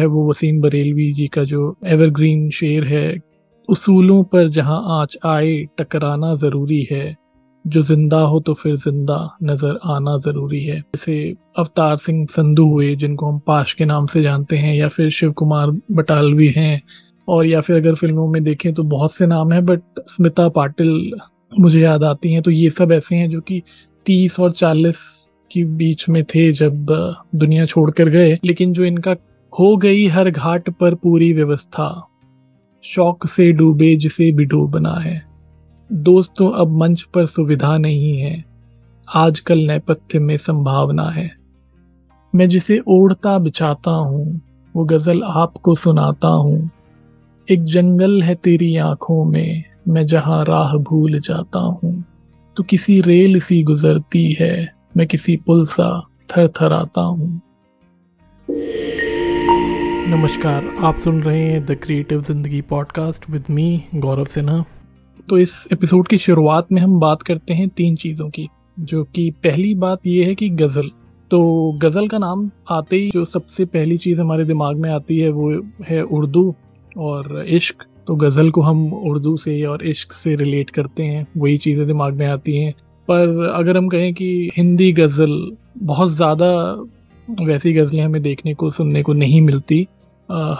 है वो वसीम बरेलवी जी का जो एवरग्रीन शेर है, उसूलों पर जहाँ आँच आए टकराना ज़रूरी है, जो ज़िंदा हो तो फिर ज़िंदा नज़र आना ज़रूरी है। जैसे अवतार सिंह संधू हुए, जिनको हम पाश के नाम से जानते हैं, या फिर शिव कुमार बटालवी हैं, और या फिर अगर फ़िल्मों में देखें तो बहुत से नाम हैं बट स्मिता पाटिल मुझे याद आती हैं तो ये सब ऐसे हैं जो कि तीस और चालीस के बीच में थे जब दुनिया छोड़कर गए। लेकिन जो इनका हो गई हर घाट पर पूरी व्यवस्था। शौक से डूबे जिसे भी डूबना है। दोस्तों, अब मंच पर सुविधा नहीं है। आजकल नेपथ्य में संभावना है। मैं जिसे ओढ़ता बिछाता हूँ, वो गज़ल आपको सुनाता हूँ। एक जंगल है तेरी आँखों में, मैं जहाँ राह भूल जाता हूँ। तो किसी रेल सी गुजरती है, मैं किसी पुल सा थर थर आता हूँ। नमस्कार, आप सुन रहे हैं the creative Zindagi podcast with me Gaurav Sinha. तो इस एपिसोड की शुरुआत में हम बात करते हैं तीन चीज़ों की, जो कि पहली बात ये है कि गज़ल। तो गज़ल का नाम आते ही जो सबसे पहली चीज़ हमारे दिमाग में आती है वो है उर्दू और इश्क। तो गज़ल को हम उर्दू से और इश्क से रिलेट करते हैं, वही चीज़ें दिमाग में आती हैं। पर अगर हम कहें कि हिंदी गज़ल, बहुत ज़्यादा वैसी गज़लें हमें देखने को, सुनने को नहीं मिलती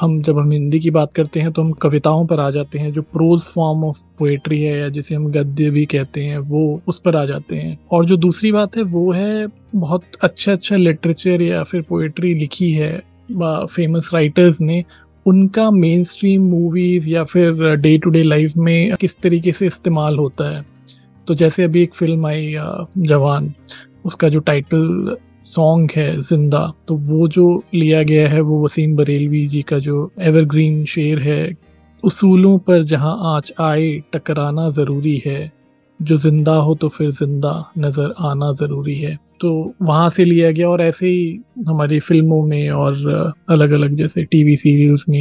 हम जब हम हिंदी की बात करते हैं तो हम कविताओं पर आ जाते हैं, जो प्रोज फॉर्म ऑफ़ पोएट्री है या जिसे हम गद्य भी कहते हैं, वो उस पर आ जाते हैं। और जो दूसरी बात है, वो है बहुत अच्छा अच्छा लिटरेचर या फिर पोएट्री लिखी है फ़ेमस राइटर्स ने। उनका मेन स्ट्रीम मूवीज़ या फिर डे टू डे लाइफ में किस तरीके से इस्तेमाल होता है। तो जैसे अभी एक फ़िल्म आई जवान, उसका जो टाइटल सॉन्ग है ज़िंदा तो वो जो लिया गया है वो वसीम बरेलवी जी का जो एवरग्रीन शेर है उसूलों पर जहाँ आँच आए टकराना ज़रूरी है। जो ज़िंदा हो तो फिर ज़िंदा नज़र आना ज़रूरी है। तो वहाँ से लिया गया और ऐसे ही हमारी फ़िल्मों में और अलग अलग जैसे टीवी सीरियल्स में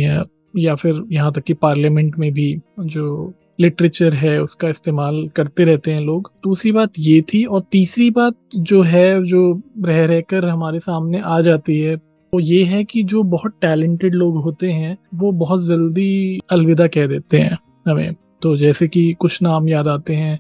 या, फिर यहाँ तक कि पार्लियामेंट में भी जो लिटरेचर है, उसका इस्तेमाल करते रहते हैं लोग। दूसरी बात ये थी और तीसरी बात जो है, जो रह रहकर हमारे सामने आ जाती है, वो ये है कि जो बहुत टैलेंटेड लोग होते हैं, वो बहुत जल्दी अलविदा कह देते हैं हमें। तो जैसे कि कुछ नाम याद आते हैं,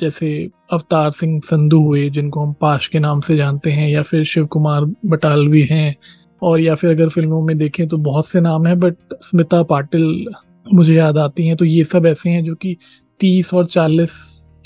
जैसे अवतार सिंह संधू हुए, जिनको हम पाश के नाम से जानते हैं, या फिर शिव कुमार बटालवी हैं, और या फिर अगर फ़िल्मों में देखें तो बहुत से नाम हैं बट स्मिता पाटिल मुझे याद आती हैं तो ये सब ऐसे हैं जो कि तीस और चालीस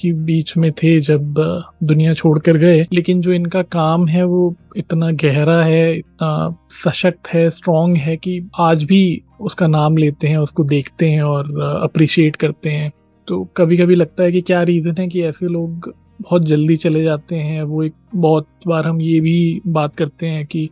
के बीच में थे जब दुनिया छोड़कर गए। लेकिन जो इनका काम है वो इतना गहरा है, इतना सशक्त है स्ट्रांग है कि आज भी उसका नाम लेते हैं, उसको देखते हैं और अप्रिशिएट करते हैं। तो कभी कभी लगता है कि क्या रीज़न है कि ऐसे लोग बहुत जल्दी चले जाते हैं। वो एक बहुत बार हम ये भी बात करते हैं कि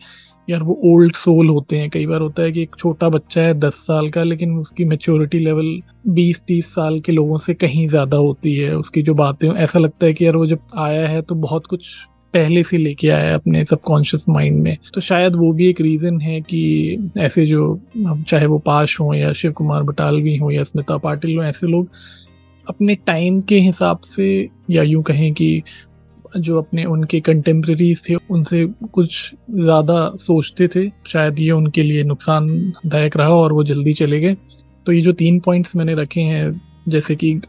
यार वो ओल्ड सोल होते हैं। कई बार होता है कि एक छोटा बच्चा है दस साल का, लेकिन उसकी मेच्योरिटी लेवल बीस, तीस साल के लोगों से कहीं ज़्यादा होती है, उसकी जो बातें ऐसा लगता है कि यार वो जब आया है तो बहुत कुछ पहले से लेके आया है अपने सबकॉन्शियस माइंड में। तो शायद वो भी एक रीज़न है कि ऐसे जो चाहे वो पाश हों या शिव कुमार बटालवी हों या स्मिता पाटिल हों, ऐसे लोग अपने टाइम के हिसाब से या यूँ कहें कि जो अपने उनके कंटेम्प्रेरीज थे, उनसे कुछ ज़्यादा सोचते थे। शायद ये उनके लिए नुकसानदायक रहा और वो जल्दी चले गए। तो ये जो तीन पॉइंट्स मैंने रखे हैं, जैसे कि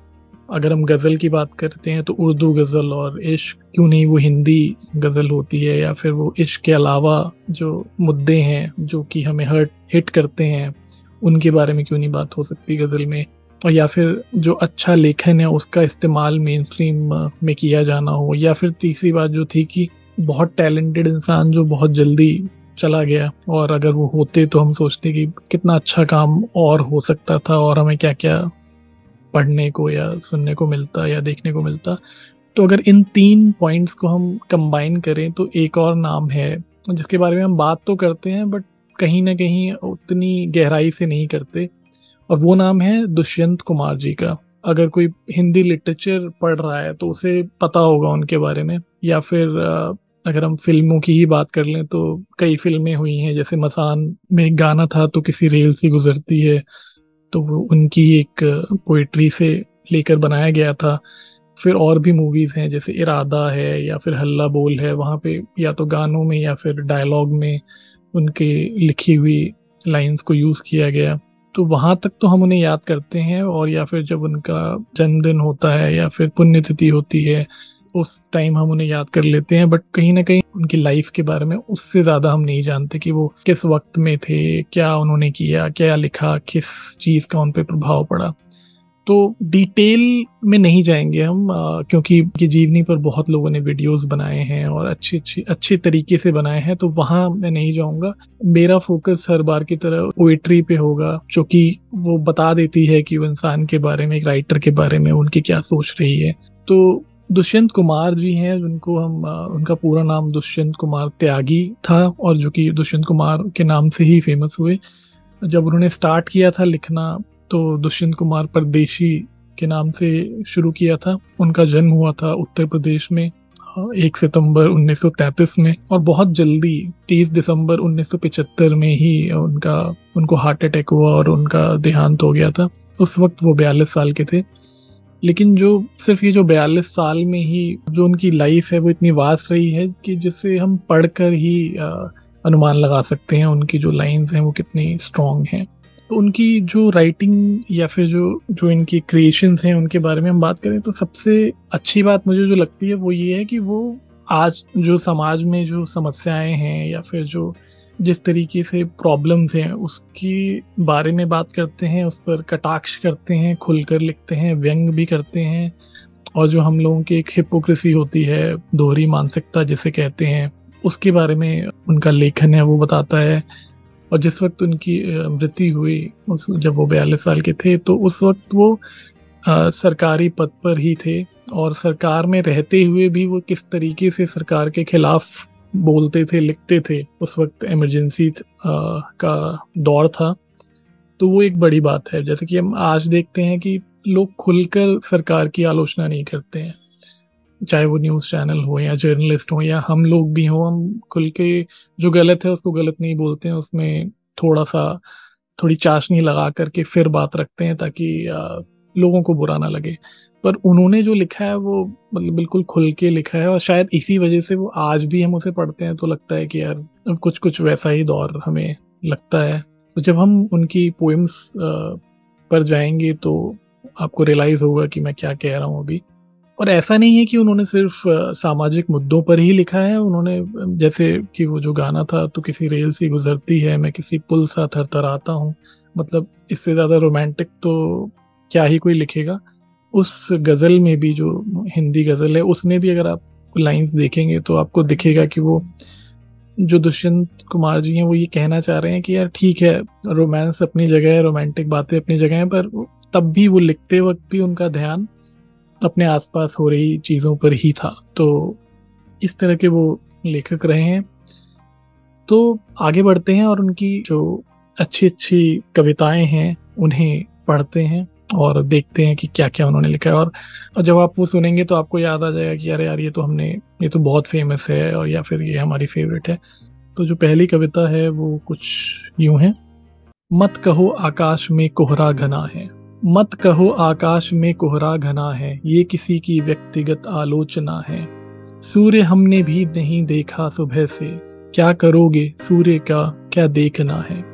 अगर हम गज़ल की बात करते हैं तो उर्दू गज़ल और इश्क, क्यों नहीं वो हिंदी गज़ल होती है, या फिर वो इश्क के अलावा जो मुद्दे हैं, जो कि हमें हर्ट हिट करते हैं, उनके बारे में क्यों नहीं बात हो सकती गज़ल में? और या फिर जो अच्छा लेखन है उसका इस्तेमाल मेन स्ट्रीम में किया जाना हो, या फिर तीसरी बात जो थी कि बहुत टैलेंटेड इंसान जो बहुत जल्दी चला गया और अगर वो होते तो हम सोचते कि कितना अच्छा काम और हो सकता था और हमें क्या क्या पढ़ने को या सुनने को मिलता या देखने को मिलता। तो अगर इन तीन पॉइंट्स को हम कंबाइन करें तो एक और नाम है, जिसके बारे में हम बात तो करते हैं बट कहीं ना कहीं उतनी गहराई से नहीं करते। और वो नाम है दुष्यंत कुमार जी का। अगर कोई हिंदी लिटरेचर पढ़ रहा है तो उसे पता होगा उनके बारे में। या फिर अगर हम फ़िल्मों की ही बात कर लें तो कई फ़िल्में हुई हैं, जैसे मसान में एक गाना था तो किसी रेल से गुजरती है तो वो उनकी एक पोइट्री से लेकर बनाया गया था। फिर और भी मूवीज़ हैं, जैसे इरादा है या फिर हल्ला बोल है, वहाँ पे या तो गानों में या फिर डायलॉग में उनके लिखी हुई लाइंस को यूज़ किया गया। तो वहाँ तक तो हम उन्हें याद करते हैं और या फिर जब उनका जन्मदिन होता है या फिर पुण्यतिथि होती है, उस टाइम हम उन्हें याद कर लेते हैं। बट कहीं ना कहीं उनकी लाइफ के बारे में उससे ज़्यादा हम नहीं जानते कि वो किस वक्त में थे, क्या उन्होंने किया, क्या लिखा, किस चीज़ का उन पर प्रभाव पड़ा। तो डिटेल में नहीं जाएँगे हम आ, क्योंकि ये जीवनी पर बहुत लोगों ने वीडियोस बनाए हैं और अच्छी अच्छी अच्छे तरीके से बनाए हैं तो वहाँ मैं नहीं जाऊँगा। मेरा फोकस हर बार की तरह पोइट्री पे होगा जो कि वो बता देती है कि वो इंसान के बारे में एक राइटर के बारे में उनकी क्या सोच रही है। तो दुष्यंत कुमार जी हैं जिनको हम उनका पूरा नाम दुष्यंत कुमार त्यागी था और जो कि दुष्यंत कुमार के नाम से ही फ़ेमस हुए। जब उन्होंने स्टार्ट किया था लिखना तो दुष्यंत कुमार परदेशी के नाम से शुरू किया था। उनका जन्म हुआ था उत्तर प्रदेश में एक सितंबर 1933 में और बहुत जल्दी 30 दिसंबर 1975 में ही उनका, उनको हार्ट अटैक हुआ और उनका देहांत हो गया था। उस वक्त वो बयालीस साल के थे। लेकिन जो, सिर्फ़ ये जो बयालीस साल में ही जो उनकी लाइफ है, वो इतनी वास्ट रही है कि जिससे हम पढ़कर ही अनुमान लगा सकते हैं उनकी जो लाइंस हैं, वो कितनी स्ट्रॉन्ग हैं। उनकी जो राइटिंग या फिर जो जो इनकी क्रिएशंस हैं, उनके बारे में हम बात करें तो सबसे अच्छी बात मुझे जो लगती है वो ये है कि वो आज जो समाज में जो समस्याएँ हैं या फिर जो जिस तरीके से प्रॉब्लम्स हैं, उसके बारे में बात करते हैं, उस पर कटाक्ष करते हैं, खुलकर लिखते हैं, व्यंग भी करते हैं, और जो हम लोगों की एक हिपोक्रेसी होती है, दोहरी मानसिकता जिसे कहते हैं, उसके बारे में उनका लेखन है, वो बताता है। और जिस वक्त उनकी मृत्यु हुई उस जब वो बयालीस साल के थे तो उस वक्त वो आ, सरकारी पद पर ही थे और सरकार में रहते हुए भी वो किस तरीके से सरकार के खिलाफ बोलते थे लिखते थे उस वक्त इमरजेंसी का दौर था। तो वो एक बड़ी बात है। जैसे कि हम आज देखते हैं कि लोग खुलकर सरकार की आलोचना नहीं करते हैं। चाहे वो न्यूज़ चैनल हो या जर्नलिस्ट हो या हम लोग भी हों, हम खुल के जो गलत है उसको गलत नहीं बोलते हैं, उसमें थोड़ा सा थोड़ी चाशनी लगा करके फिर बात रखते हैं ताकि लोगों को बुरा ना लगे। पर उन्होंने जो लिखा है वो मतलब बिल्कुल खुल के लिखा है और शायद इसी वजह से वो आज भी हम उसे पढ़ते हैं तो लगता है कि यार कुछ कुछ वैसा ही दौर हमें लगता है। तो जब हम उनकी पोइम्स पर जाएँगे तो आपको रियलाइज़ होगा कि मैं क्या कह रहा हूँ अभी। और ऐसा नहीं है कि उन्होंने सिर्फ़ सामाजिक मुद्दों पर ही लिखा है। उन्होंने जैसे कि वो जो गाना था तो किसी रेल से गुजरती है, मैं किसी पुल सा थर आता हूँ। मतलब इससे ज़्यादा रोमांटिक तो क्या ही कोई लिखेगा? उस गज़ल में भी जो हिंदी गज़ल है, उसमें भी अगर आप लाइंस देखेंगे तो आपको दिखेगा कि वो, जो दुष्यंत कुमार जी हैं, वो ये कहना चाह रहे हैं कि यार ठीक है, रोमांस अपनी जगह है, रोमांटिक बातें अपनी जगह हैं, पर तब भी वो लिखते वक्त भी उनका ध्यान अपने आसपास हो रही चीज़ों पर ही था। तो इस तरह के वो लेखक रहे हैं। तो आगे बढ़ते हैं और उनकी जो अच्छी अच्छी कविताएँ हैं, उन्हें पढ़ते हैं और देखते हैं कि क्या क्या उन्होंने लिखा है। और जब आप वो सुनेंगे तो आपको याद आ जाएगा कि अरे यार, ये तो हमने, ये तो बहुत फ़ेमस है और या फिर ये हमारी फेवरेट है। तो जो पहली कविता है वो कुछ यूँ है। मत कहो आकाश में कोहरा घना है। मत कहो आकाश में कोहरा घना है, ये किसी की व्यक्तिगत आलोचना है। सूर्य हमने भी नहीं देखा सुबह से। क्या करोगे सूर्य का क्या देखना है?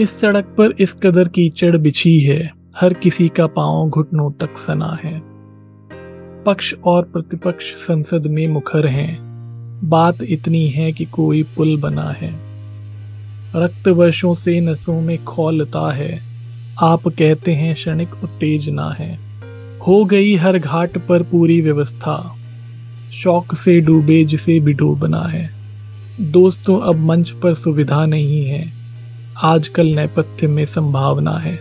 इस सड़क पर इस कदर कीचड़ बिछी है, हर किसी का पाँव घुटनों तक सना है। पक्ष और प्रतिपक्ष संसद में मुखर हैं। बात इतनी है कि कोई पुल बना है। रक्त वर्षों से नसों में खोलता है। आप कहते हैं क्षणिक उत्तेजना है। हो गई हर घाट पर पूरी व्यवस्था। शौक से डूबे जिसे भी डूबना है। दोस्तों, अब मंच पर सुविधा नहीं है। आजकल नेपथ्य में संभावना है।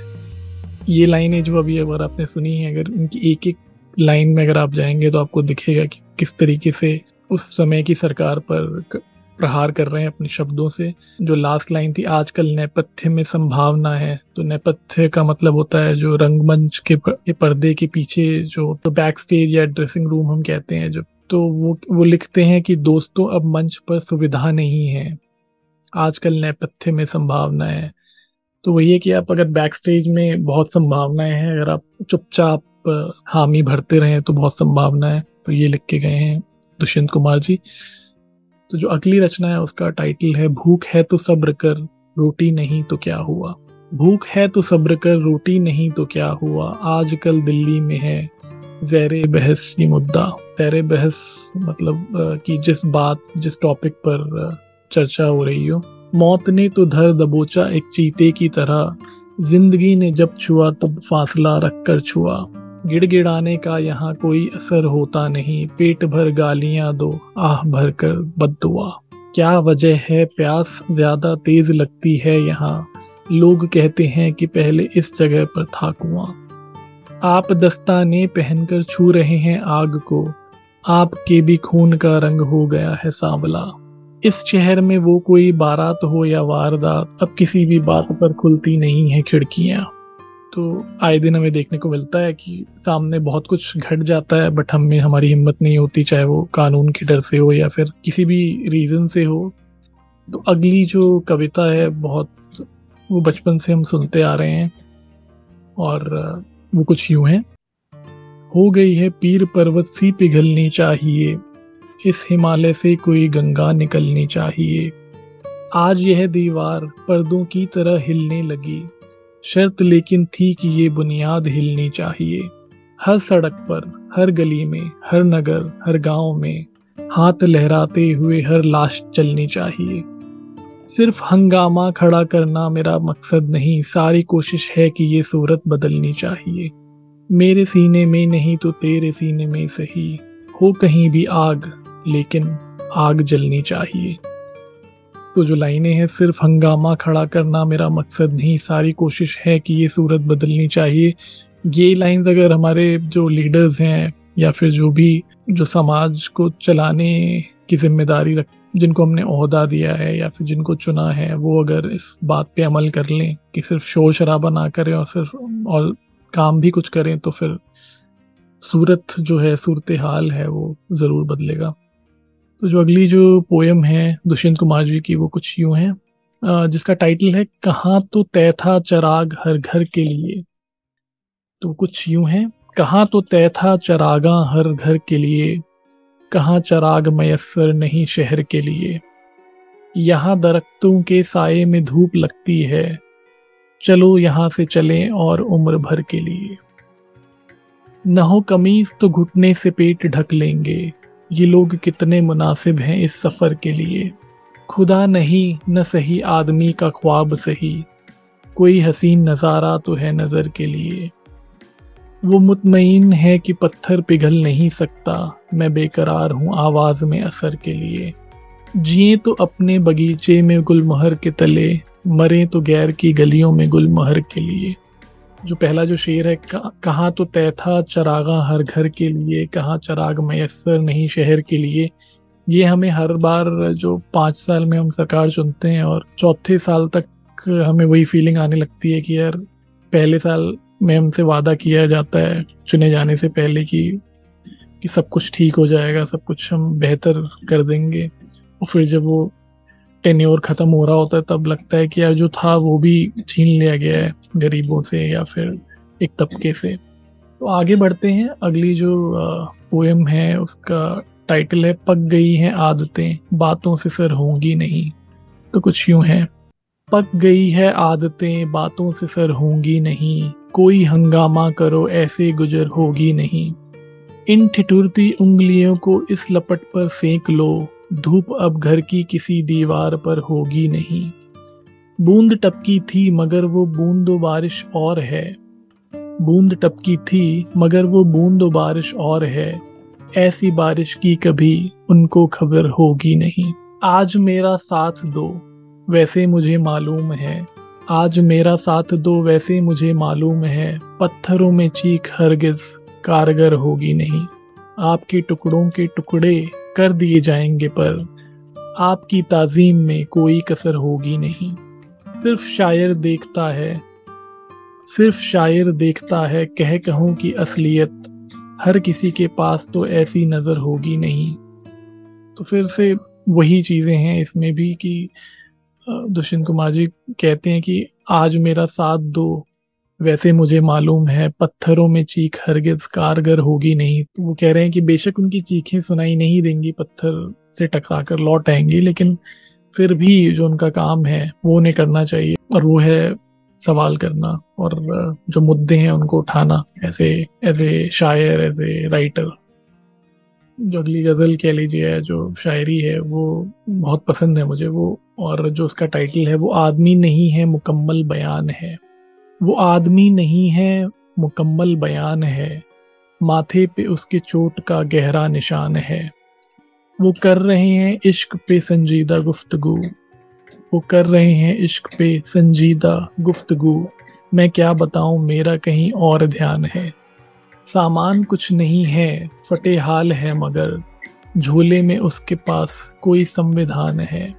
ये लाइनें जो अभी अगर आपने सुनी है, अगर इनकी एक एक लाइन में अगर आप जाएँगे तो आपको दिखेगा कि किस तरीके से उस समय की सरकार पर प्रहार कर रहे हैं अपने शब्दों से। जो लास्ट लाइन थी आजकल नेपथ्य में संभावना है। तो नेपथ्य का मतलब होता है जो रंगमंच के, के पर्दे के पीछे जो तो बैक स्टेज या ड्रेसिंग रूम हम कहते हैं जो तो वो वो लिखते हैं कि दोस्तों अब मंच पर सुविधा नहीं है। आजकल नेपथ्य में संभावना है। तो वही है कि आप अगर बैक स्टेज में बहुत संभावनाएँ हैं अगर आप चुपचाप हामी भरते रहें तो बहुत संभावना है। तो ये लिख के गए हैं दुष्यंत कुमार जी। तो जो अगली रचना है उसका टाइटल है, भूख है तो सब्र कर, रोटी नहीं तो क्या हुआ? भूख है तो सब्र कर, रोटी नहीं तो क्या हुआ? आजकल दिल्ली में है जैर बहस की मुद्दा। जैर बहस मतलब कि जिस बात, जिस टॉपिक पर चर्चा हो रही हो। मौत ने तो धर दबोचा एक चीते की तरह। ज़िंदगी ने जब छुआ, तब फासला रख कर छुआ। गिड़गिड़ाने का यहाँ कोई असर होता नहीं। पेट भर गालियाँ दो, आह भर कर बदुआ क्या वजह है? प्यास ज़्यादा तेज लगती है यहाँ। लोग कहते हैं कि पहले इस जगह पर था कुआँ। आप दस्ताने पहनकर छू रहे हैं आग को। आपके भी खून का रंग हो गया है सांवला। इस शहर में वो कोई बारात हो या वारदात, अब किसी भी बात पर खुलती नहीं है खिड़कियाँ। तो आए दिन हमें देखने को मिलता है कि सामने बहुत कुछ घट जाता है बट हम, हमारी हिम्मत नहीं होती, चाहे वो कानून के डर से हो या फिर किसी भी रीज़न से हो। तो अगली जो कविता है, बहुत, वो बचपन से हम सुनते आ रहे हैं, और वो कुछ यूँ है। हो गई है पीर पर्वत सी पिघलनी चाहिए, इस हिमालय से कोई गंगा निकलनी चाहिए। आज यह दीवार पर्दों की तरह हिलने लगी शर्त लेकिन थी कि ये बुनियाद हिलनी चाहिए। हर सड़क पर, हर गली में, हर नगर, हर गाँव में हाथ लहराते हुए हर लाश चलनी चाहिए। सिर्फ़ हंगामा खड़ा करना मेरा मकसद नहीं, सारी कोशिश है कि ये सूरत बदलनी चाहिए। मेरे सीने में नहीं तो तेरे सीने में सही, हो कहीं भी आग, लेकिन आग जलनी चाहिए। तो जो लाइनें हैं, सिर्फ़ हंगामा खड़ा करना मेरा मकसद नहीं। सारी कोशिश है कि ये सूरत बदलनी चाहिए। ये लाइंस अगर हमारे जो लीडर्स हैं या फिर जो भी, जो समाज को चलाने की ज़िम्मेदारी रख, जिनको हमने अहदा दिया है या फिर जिनको चुना है, वो अगर इस बात पे अमल कर लें कि सिर्फ़ शोर शराबा ना करें और सिर्फ़, और काम भी कुछ करें तो फिर सूरत जो है, सूरत हाल है, वो ज़रूर बदलेगा। तो जो अगली जो पोयम है, दुष्यंत कुमार जी की, वो कुछ यूँ है। जिसका टाइटल है, कहाँ तो तय था चराग हर घर के लिए। तो कुछ यूँ है, कहाँ तो तय था चरागा हर घर के लिए। कहाँ चराग मयसर नहीं शहर के लिए। यहाँ दरख्तों के साय में धूप लगती है। चलो यहाँ से चलें और उम्र भर के लिए। न हो कमीज तो घुटने से पेट ढक लेंगे। ये लोग कितने मुनासिब हैं इस सफ़र के लिए। खुदा नहीं, न सही आदमी का ख्वाब सही। कोई हसीन नज़ारा तो है नज़र के लिए। वो मुतमिन है कि पत्थर पिघल नहीं सकता। मैं बेकरार हूँ आवाज़ में असर के लिए। जिए तो अपने बगीचे में गुलमहर के तले, मरे तो गैर की गलियों में गुलमहर के लिए। जो पहला जो शेर है कहाँ तो तय था चरागा हर घर के लिए, कहाँ चराग मैसर नहीं शहर के लिए? ये हमें हर बार जो पाँच साल में हम सरकार चुनते हैं और चौथे साल तक हमें वही फीलिंग आने लगती है कि यार, पहले साल में हमसे वादा किया जाता है, चुने जाने से पहले कि कि सब कुछ ठीक हो जाएगा, सब कुछ हम बेहतर कर देंगे। और फिर जब वो टेन्योर ख़त्म हो रहा होता है, तब लगता है कि यार जो था वो भी छीन लिया गया है गरीबों से या फिर एक तबके से। तो आगे बढ़ते हैं, अगली जो पोएम है, उसका टाइटल है, पक गई हैं आदतें, बातों से सर होंगी नहीं। तो कुछ यूँ है, पक गई है आदतें, बातों से सर होंगी नहीं, कोई हंगामा करो, ऐसे गुजर होगी नहीं। इन ठिठुरती उंगलियों को इस लपट पर सेंक लो धूप अब घर की किसी दीवार पर होगी नहीं। बूंद टपकी थी, मगर वो बूंद बारिश और है। बूंद टपकी थी, मगर वो बूंद बारिश और है। ऐसी बारिश की कभी उनको खबर होगी नहीं। आज मेरा साथ दो, वैसे मुझे मालूम है। आज मेरा साथ दो, वैसे मुझे मालूम है। पत्थरों में चीख हरगिज, कारगर होगी नहीं। आपके टुकड़ों के टुकड़े कर दिए जाएँगे, पर आपकी ताजीम में कोई कसर होगी नहीं। सिर्फ़ शायर देखता है, सिर्फ़ शायर देखता है, कह कहूँ की असलियत हर किसी के पास तो ऐसी नज़र होगी नहीं। तो फिर से वही चीज़ें हैं इसमें भी कि दुष्यंत कुमार जी कहते हैं कि आज मेरा साथ दो। वैसे मुझे मालूम है पत्थरों में चीख हरगिज कारगर होगी नहीं। तो वो कह रहे हैं कि बेशक उनकी चीखें सुनाई नहीं देंगी, पत्थर से टकरा कर लौट आएँगी, लेकिन फिर भी जो उनका काम है, वो उन्हें करना चाहिए और वो है सवाल करना और जो मुद्दे हैं उनको उठाना ऐसे एज ए शायर एज ए राइटर जो अगली गज़ल कह लीजिए जो शायरी है, वो बहुत पसंद है मुझे वो और जो उसका टाइटल है, वो आदमी नहीं है, मुकम्मल बयान है। वो आदमी नहीं है, मुकम्मल बयान है। माथे पे उसके चोट का गहरा निशान है। वो कर रहे हैं इश्क पे संजीदा गुफ्तगु। वो कर रहे हैं इश्क पे संजीदा गुफ्तगु। मैं क्या बताऊँ, मेरा कहीं और ध्यान है। सामान कुछ नहीं है, फटे हाल है मगर। झोले में उसके पास कोई संविधान है।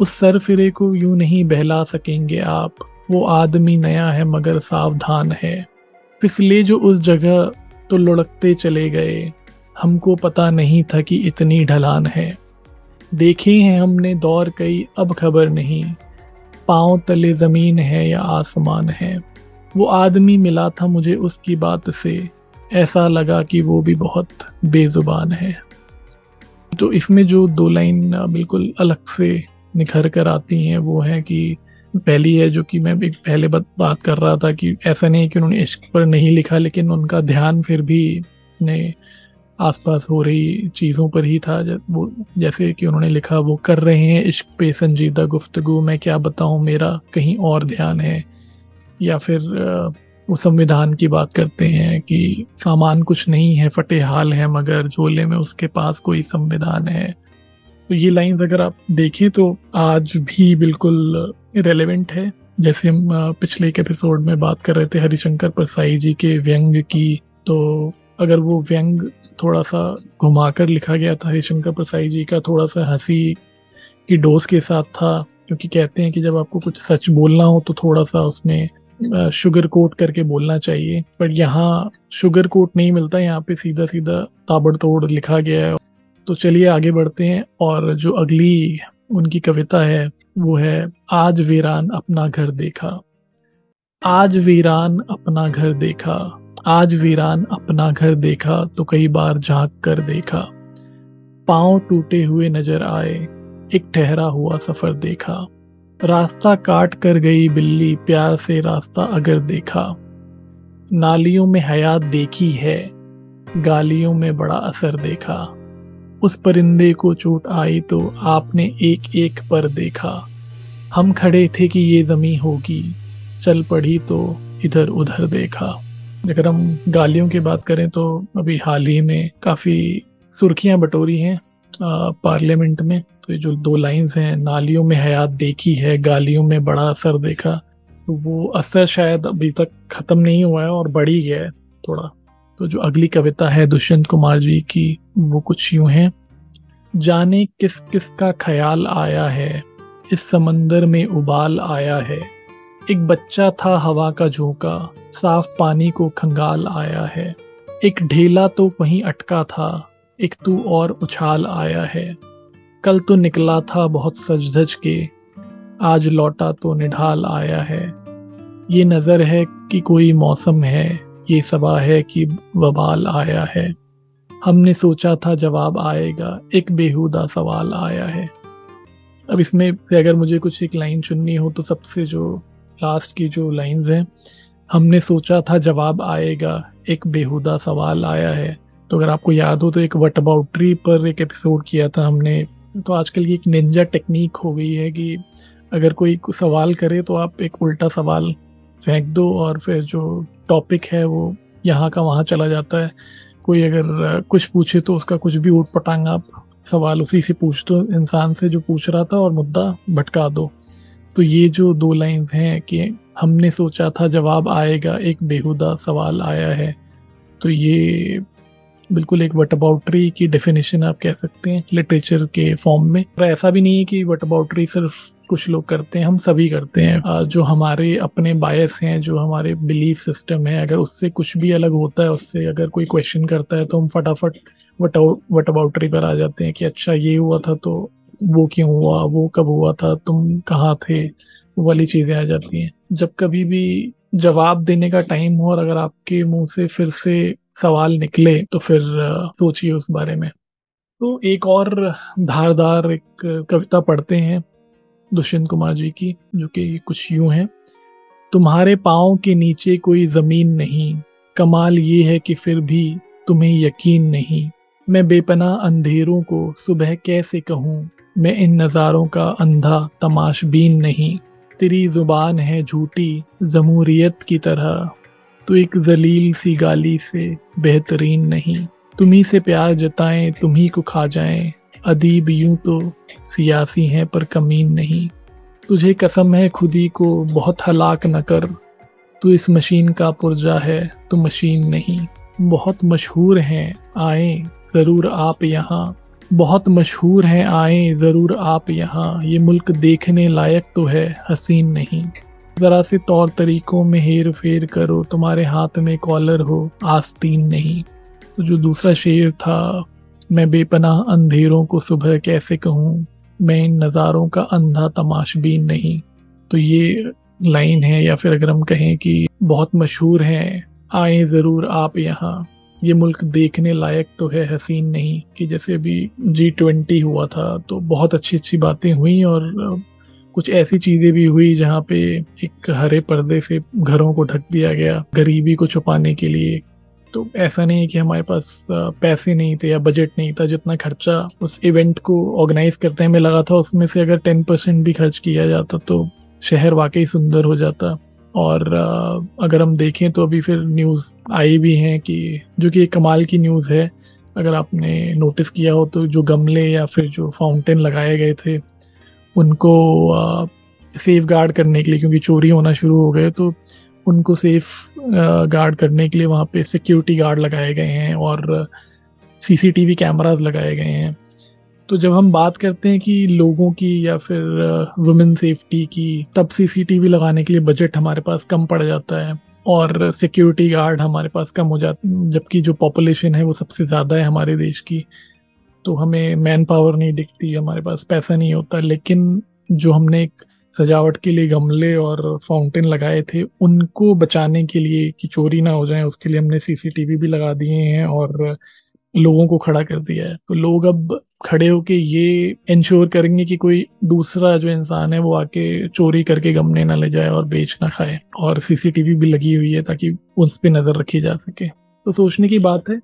उस सर फिरे को यूँ नहीं बहला सकेंगे आप। वो आदमी नया है, मगर सावधान है। फिसले जो उस जगह तो लुढ़कते चले गए। हमको पता नहीं था कि इतनी ढलान है। देखे हैं हमने दौर कई, अब खबर नहीं। पाँव तले ज़मीन है या आसमान है। वो आदमी मिला था मुझे उसकी बात से। ऐसा लगा कि वो भी बहुत बेजुबान है। तो इसमें जो दो लाइन बिल्कुल अलग से निखर कर आती हैं, वो है कि पहली है जो कि मैं एक पहले बात बात कर रहा था कि ऐसा नहीं कि उन्होंने इश्क पर नहीं लिखा, लेकिन उनका ध्यान फिर भी ने आसपास हो रही चीज़ों पर ही था। वो जैसे कि उन्होंने लिखा, वो कर रहे हैं इश्क पे संजीदा गुफ्तगु, मैं क्या बताऊँ, मेरा कहीं और ध्यान है। या फिर वो संविधान की बात करते हैं कि सामान कुछ नहीं है, फटे हाल है, मगर झोले में उसके पास कोई संविधान है। तो ये लाइंस अगर आप देखें तो आज भी बिल्कुल रेलेवेंट है। जैसे हम पिछले एक एपिसोड में बात कर रहे थे हरिशंकर परसाई जी के व्यंग की तो अगर वो व्यंग थोड़ा सा घुमाकर लिखा गया था हरिशंकर प्रसाई जी का थोड़ा सा हँसी की डोज के साथ था, क्योंकि कहते हैं कि जब आपको कुछ सच बोलना हो तो थोड़ा सा उसमें शुगर कोट करके बोलना चाहिए। पर यहाँ शुगर कोट नहीं मिलता, यहाँ पे सीधा सीधा ताबड़तोड़ लिखा गया है। तो चलिए आगे बढ़ते हैं और जो अगली उनकी कविता है, वो है, आज वीरान अपना घर देखा। आज वीरान अपना घर देखा। आज वीरान अपना घर देखा तो कई बार झाँक कर देखा। पाँव टूटे हुए नज़र आए, एक ठहरा हुआ सफ़र देखा। रास्ता काट कर गई बिल्ली, प्यार से रास्ता अगर देखा। नालियों में हयात देखी है, गालियों में बड़ा असर देखा। उस परिंदे को चोट आई तो आपने एक एक पर देखा। हम खड़े थे कि ये जमी होगी। चल पड़ी तो इधर उधर देखा। अगर हम गालियों की बात करें तो अभी हाल ही में काफ़ी सुर्खियाँ बटोरी हैं पार्लियामेंट में। तो ये जो दो लाइंस हैं, नालियों में हयात देखी है, गालियों में बड़ा असर देखा। तो वो असर शायद अभी तक ख़त्म नहीं हुआ है और बढ़ी गया है थोड़ा। तो जो अगली कविता है दुष्यंत कुमार जी की, वो कुछ यूँ है। जाने किस किस का ख्याल आया है, इस समंदर में उबाल आया है। एक बच्चा था हवा का झोंका, साफ़ पानी को खंगाल आया है। एक ढेला तो वहीं अटका था, एक तू और उछाल आया है। कल तो निकला था बहुत सज धज के, आज लौटा तो निढाल आया है। ये नज़र है कि कोई मौसम है ये सबा है कि वबाल आया है। हमने सोचा था जवाब आएगा, एक बेहुदा सवाल आया है। अब इसमें से अगर मुझे कुछ एक लाइन चुननी हो तो सबसे जो लास्ट की जो लाइंस हैं, हमने सोचा था जवाब आएगा, एक बेहुदा सवाल आया है। तो अगर आपको याद हो तो एक वट अबाउट्री पर एक एपिसोड किया था हमने। तो आजकल ये एक निंजा टेक्निक हो गई है कि अगर कोई सवाल करे तो आप एक उल्टा सवाल फेंक दो और फिर जो टॉपिक है वो यहाँ का वहाँ चला जाता है। कोई अगर कुछ पूछे तो उसका कुछ भी उठ पटांग आप सवाल उसी से पूछ दो। इंसान से जो पूछ रहा था और मुद्दा भटका दो। तो ये जो दो लाइंस हैं कि हमने सोचा था जवाब आएगा, एक बेहुदा सवाल आया है। तो ये बिल्कुल एक वटअबाउट्री की डेफिनेशन आप कह सकते हैं लिटरेचर के फॉर्म में। पर ऐसा भी नहीं है कि वटअबाउट्री सिर्फ़ कुछ लोग करते हैं, हम सभी करते हैं जो हमारे अपने बायस हैं, जो हमारे बिलीफ सिस्टम है, अगर उससे कुछ भी अलग होता है, उससे अगर कोई क्वेश्चन करता है तो हम फटाफट वट वट अबाउट्री पर आ जाते हैं कि अच्छा ये हुआ था तो वो क्यों हुआ, वो कब हुआ था, तुम कहाँ थे वाली चीज़ें आ जाती हैं। जब कभी भी जवाब देने का टाइम हो और अगर आपके मुँह से फिर से सवाल निकले तो फिर सोचिए उस बारे में। तो एक और धारदार एक कविता पढ़ते हैं। दुष्यंत कुमार जी की, जो कि कुछ यूँ है। तुम्हारे पाँव के नीचे कोई ज़मीन नहीं। कमाल ये है कि फिर भी तुम्हें यकीन नहीं। मैं बेपना अंधेरों को सुबह कैसे कहूँ? मैं इन नज़ारों का अंधा तमाशबीन नहीं। तेरी ज़ुबान है झूठी जमूरियत की तरह। तो एक जलील सी गाली से बेहतरीन नहीं। तुम्ही से प्यार जताएँ, तुम्ही को खा जाएँ। अदीब यूँ तो सियासी हैं पर कमीन नहीं। तुझे कसम है खुदी को बहुत हलाक न कर। तू इस मशीन का पुर्जा है तो मशीन नहीं। बहुत मशहूर हैं, आए, ज़रूर आप यहाँ। बहुत मशहूर हैं, आए, ज़रूर आप यहाँ। ये मुल्क देखने लायक तो है, हसीन नहीं। ज़रा से तौर तरीक़ों में हेर फेर करो, तुम्हारे हाथ में कॉलर हो, आस्तीन नहीं। तो जो दूसरा शेर था, मैं बेपनाह अंधेरों को सुबह कैसे कहूँ? मैं इन नज़ारों का अंधा तमाशबीन नहीं। तो ये लाइन है या फिर अगर हम कहें कि बहुत मशहूर हैं, आए ज़रूर आप यहाँ। ये मुल्क देखने लायक तो है हसीन नहीं कि जैसे अभी जी ट्वेंटी हुआ था तो बहुत अच्छी अच्छी बातें हुई और कुछ ऐसी चीज़ें भी हुई जहाँ पे एक हरे पर्दे से घरों को ढक दिया गया, गरीबी को छुपाने के लिए तो ऐसा नहीं है कि हमारे पास पैसे नहीं थे या बजट नहीं था, जितना खर्चा उस इवेंट को ऑर्गेनाइज करने में लगा था, उसमें से अगर टेन परसेंट भी खर्च किया जाता तो शहर वाकई सुंदर हो जाता। और अगर हम देखें तो अभी फिर न्यूज़ आई भी हैं कि, जो कि एक कमाल की न्यूज़ है। अगर आपने नोटिस किया हो तो जो गमले या फिर जो फाउंटेन लगाए गए थे, उनको सेफ़ गार्ड करने के लिए, क्योंकि चोरी होना शुरू हो गए तो उनको सेफ़ गार्ड करने के लिए वहाँ पे सिक्योरिटी गार्ड लगाए गए हैं और सीसीटीवी कैमराज लगाए गए हैं। तो जब हम बात करते हैं कि लोगों की या फिर वुमेन सेफ्टी की, तब सीसीटीवी लगाने के लिए बजट हमारे पास कम पड़ जाता है और सिक्योरिटी गार्ड हमारे पास कम हो जाता, जबकि जो पॉपुलेशन है वो सबसे ज़्यादा है हमारे देश की। तो हमें मैन पावर नहीं दिखती, हमारे पास पैसा नहीं होता, लेकिन जो हमने एक सजावट के लिए गमले और फाउंटेन लगाए थे, उनको बचाने के लिए कि चोरी ना हो जाए, उसके लिए हमने सीसीटीवी भी लगा दिए हैं और लोगों को खड़ा कर दिया है। तो लोग अब खड़े होके ये इंश्योर करेंगे कि कोई दूसरा जो इंसान है वो आके चोरी करके गमने ना ले जाए और बेच ना खाए, और सीसीटीवी भी लगी हुई है ताकि उस पर नज़र रखी जा सके। तो सोचने की बात है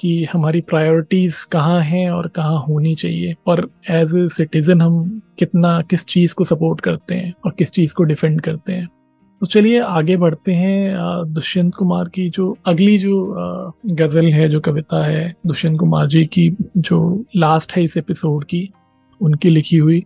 कि हमारी प्रायोरिटीज कहाँ हैं और कहाँ होनी चाहिए? और एज ए सिटीजन हम कितना, किस चीज़ को सपोर्ट करते हैं और किस चीज़ को डिफेंड करते हैं? तो चलिए आगे बढ़ते हैं दुष्यंत कुमार की जो अगली जो गज़ल है, जो कविता है, दुष्यंत कुमार जी की जो लास्ट है इस एपिसोड की, उनकी लिखी हुई।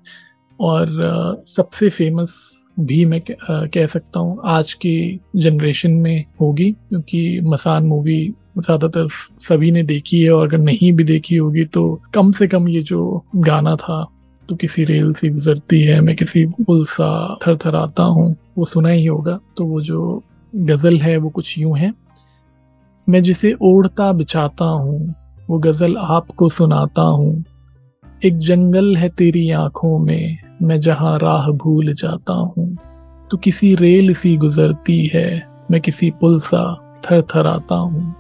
और सबसे फ़ेमस भी मैं कह सकता हूँ आज की जनरेशन में होगी, क्योंकि मसान मूवी ज़्यादातर सभी ने देखी है और अगर नहीं भी देखी होगी तो कम से कम ये जो गाना था तो किसी रेल से गुजरती है, मैं किसी पुल सा थर थर आता हूँ, वो सुना ही होगा। तो वो जो गज़ल है वो कुछ यूँ है, मैं जिसे ओढ़ता बिछाता हूँ, वो गज़ल आपको सुनाता हूँ एक जंगल है तेरी आँखों में, मैं जहाँ राह भूल जाता हूँ। तो किसी रेल सी गुजरती है, मैं किसी पुल सा थर थर आता हूँ।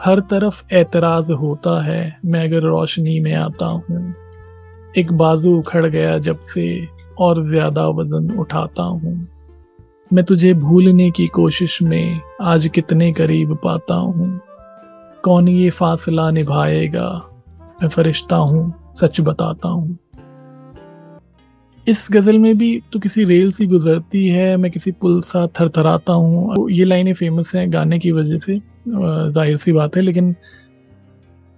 हर तरफ़ एतराज़ होता है, मैं अगर रोशनी में आता हूँ। एक बाजू उखड़ गया जब से, और ज़्यादा वज़न उठाता हूँ। मैं तुझे भूलने की कोशिश में आज कितने करीब पाता हूँ। कौन ये फासला निभाएगा? मैं फरिश्ता हूँ। सच बताता हूँ। इस गज़ल में भी तो किसी रेल सी गुजरती है, मैं किसी पुल सा थरथराता हूँ। ये लाइनें फ़ेमस हैं गाने की वजह से ज़ाहिर सी बात है, लेकिन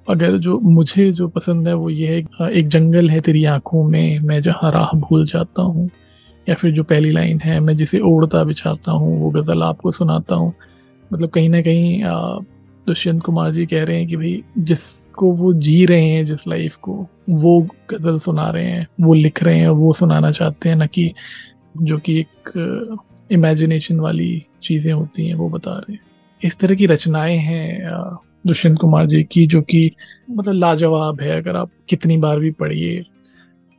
अगर जो मुझे जो पसंद है वो ये है एक जंगल है तेरी आँखों में, मैं जहाँ राह भूल जाता हूँ। या फिर जो पहली लाइन है, मैं जिसे ओढ़ता बिछाता हूँ, वो गज़ल आपको सुनाता हूँ। मतलब कहीं ना कहीं दुष्यंत कुमार जी कह रहे हैं कि भाई जिसको वो जी रहे हैं जिस लाइफ को, वो गज़ल सुना रहे हैं, वो लिख रहे हैं, वो सुनाना चाहते हैं, ना कि जो कि एक इमेजिनेशन वाली चीज़ें होती हैं, वो बता रहे हैं। इस तरह की रचनाएँ हैं दुष्यंत कुमार जी की, जो कि मतलब लाजवाब है, अगर आप कितनी बार भी पढ़िए।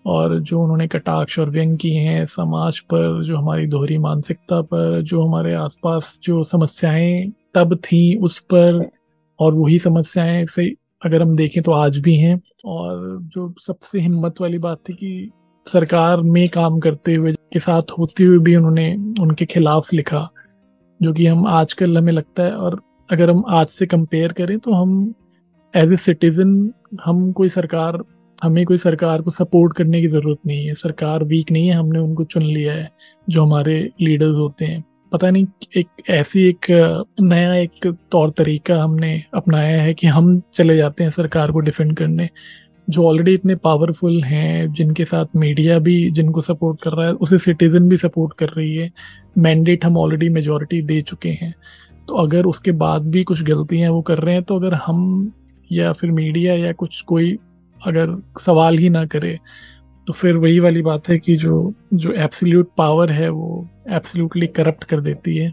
और जो उन्होंने कटाक्ष और व्यंग किए हैं, समाज पर, जो हमारी दोहरी मानसिकता पर, जो हमारे आसपास जो समस्याएँ तब थी उस पर, और वही समस्याएँ से अगर हम देखें तो आज भी हैं और जो सबसे हिम्मत वाली बात थी कि सरकार में काम करते हुए के साथ होते हुए भी उन्होंने उनके खिलाफ लिखा, जो कि हम आजकल हमें लगता है और अगर हम आज से कंपेयर करें तो हम एज ए सिटीज़न हम कोई सरकार, हमें कोई सरकार को सपोर्ट करने की ज़रूरत नहीं है। सरकार वीक नहीं है, हमने उनको चुन लिया है, जो हमारे लीडर्स होते हैं। पता नहीं, एक ऐसी एक, नया एक तौर तरीका हमने अपनाया है कि हम चले जाते हैं सरकार को डिफेंड करने, जो ऑलरेडी इतने पावरफुल हैं, जिनके साथ मीडिया भी, जिनको सपोर्ट कर रहा है, उसे सिटीजन भी सपोर्ट कर रही है। मैंडेट हम ऑलरेडी मेजोरिटी दे चुके हैं। तो अगर उसके बाद भी कुछ गलतियाँ वो कर रहे हैं तो अगर हम या फिर मीडिया या कुछ कोई अगर सवाल ही ना करे तो फिर वही वाली बात है कि जो जो एब्सोल्यूट पावर है वो एब्सोल्युटली करप्ट कर देती है।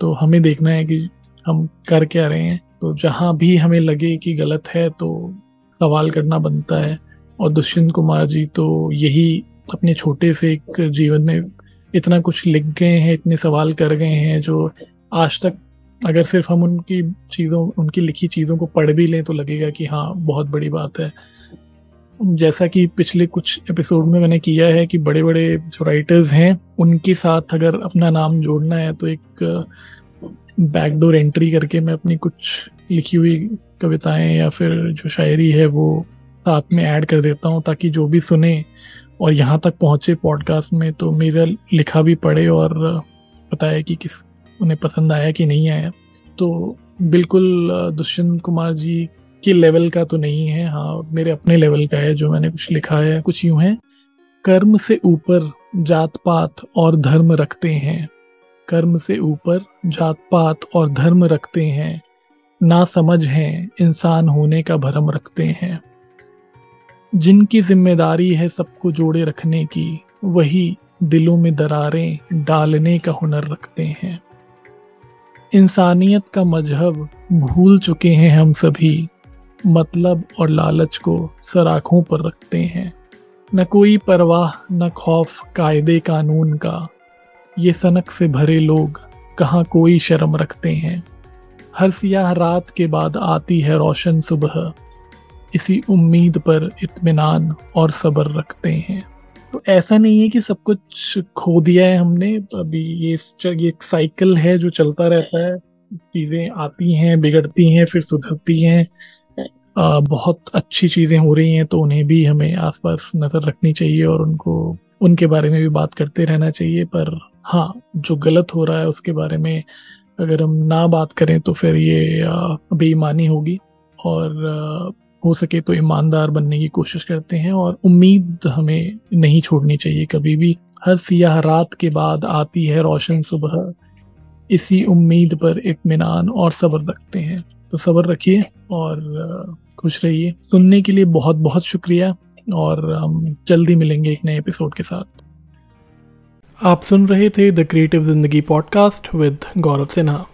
तो हमें देखना है कि हम कर क्या रहे हैं। तो जहाँ भी हमें लगे कि गलत है तो सवाल करना बनता है। और दुष्यंत कुमार जी तो यही अपने छोटे से एक जीवन में इतना कुछ लिख गए हैं, इतने सवाल कर गए हैं जो आज तक अगर सिर्फ़ हम उनकी चीज़ों, उनकी लिखी चीज़ों को पढ़ भी लें तो लगेगा कि हाँ बहुत बड़ी बात है। जैसा कि पिछले कुछ एपिसोड में मैंने किया है कि बड़े बड़े जो राइटर्स हैं, उनके साथ अगर अपना नाम जोड़ना है तो एक बैकडोर एंट्री करके मैं अपनी कुछ लिखी हुई कविताएँ या फिर जो शायरी है, वो साथ में ऐड कर देता हूँ, ताकि जो भी सुने और यहाँ तक पहुँचे पॉडकास्ट में तो मेरा लिखा भी पढ़े और बताए कि किस, उन्हें पसंद आया कि नहीं आया। तो बिल्कुल दुष्यंत कुमार जी के लेवल का तो नहीं है हाँ मेरे अपने लेवल का है, जो मैंने कुछ लिखा है, कुछ यूँ है। कर्म से ऊपर जात पात और धर्म रखते हैं। कर्म से ऊपर जात पात और धर्म रखते हैं। ना समझ है, इंसान होने का भरम रखते हैं। जिनकी ज़िम्मेदारी है सबको जोड़े रखने की, वही दिलों में दरारें डालने का हुनर रखते हैं। इंसानियत का मज़हब भूल चुके हैं हम सभी। मतलब और लालच को सराखों पर रखते हैं। न कोई परवाह, न खौफ, कायदे कानून का। ये सनक से भरे लोग कहाँ कोई शर्म रखते हैं। हर सियाह रात के बाद आती है रोशन सुबह। इसी उम्मीद पर इत्मीनान और सब्र रखते हैं। तो ऐसा नहीं है कि सब कुछ खो दिया है हमने। अभी ये ये एक साइकिल है जो चलता रहता है। चीज़ें आती हैं, बिगड़ती हैं, फिर सुधरती हैं। बहुत अच्छी चीज़ें हो रही हैं तो उन्हें भी हमें आसपास नज़र रखनी चाहिए और उनको, उनके बारे में भी बात करते रहना चाहिए। पर हाँ जो गलत हो रहा है उसके बारे में अगर हम ना बात करें तो फिर ये बेईमानी होगी। और हो सके तो ईमानदार बनने की कोशिश करते हैं और उम्मीद हमें नहीं छोड़नी चाहिए। कभी भी हर सियाह रात के बाद आती है रोशन सुबह, इसी उम्मीद पर इतमान और सब्र रखते हैं। तो सब्र रखिए और खुश रहिए। सुनने के लिए बहुत बहुत शुक्रिया और हम जल्दी मिलेंगे एक नए एपिसोड के साथ। आप सुन रहे थे the creative Zindagi podcast with Gaurav Sinha.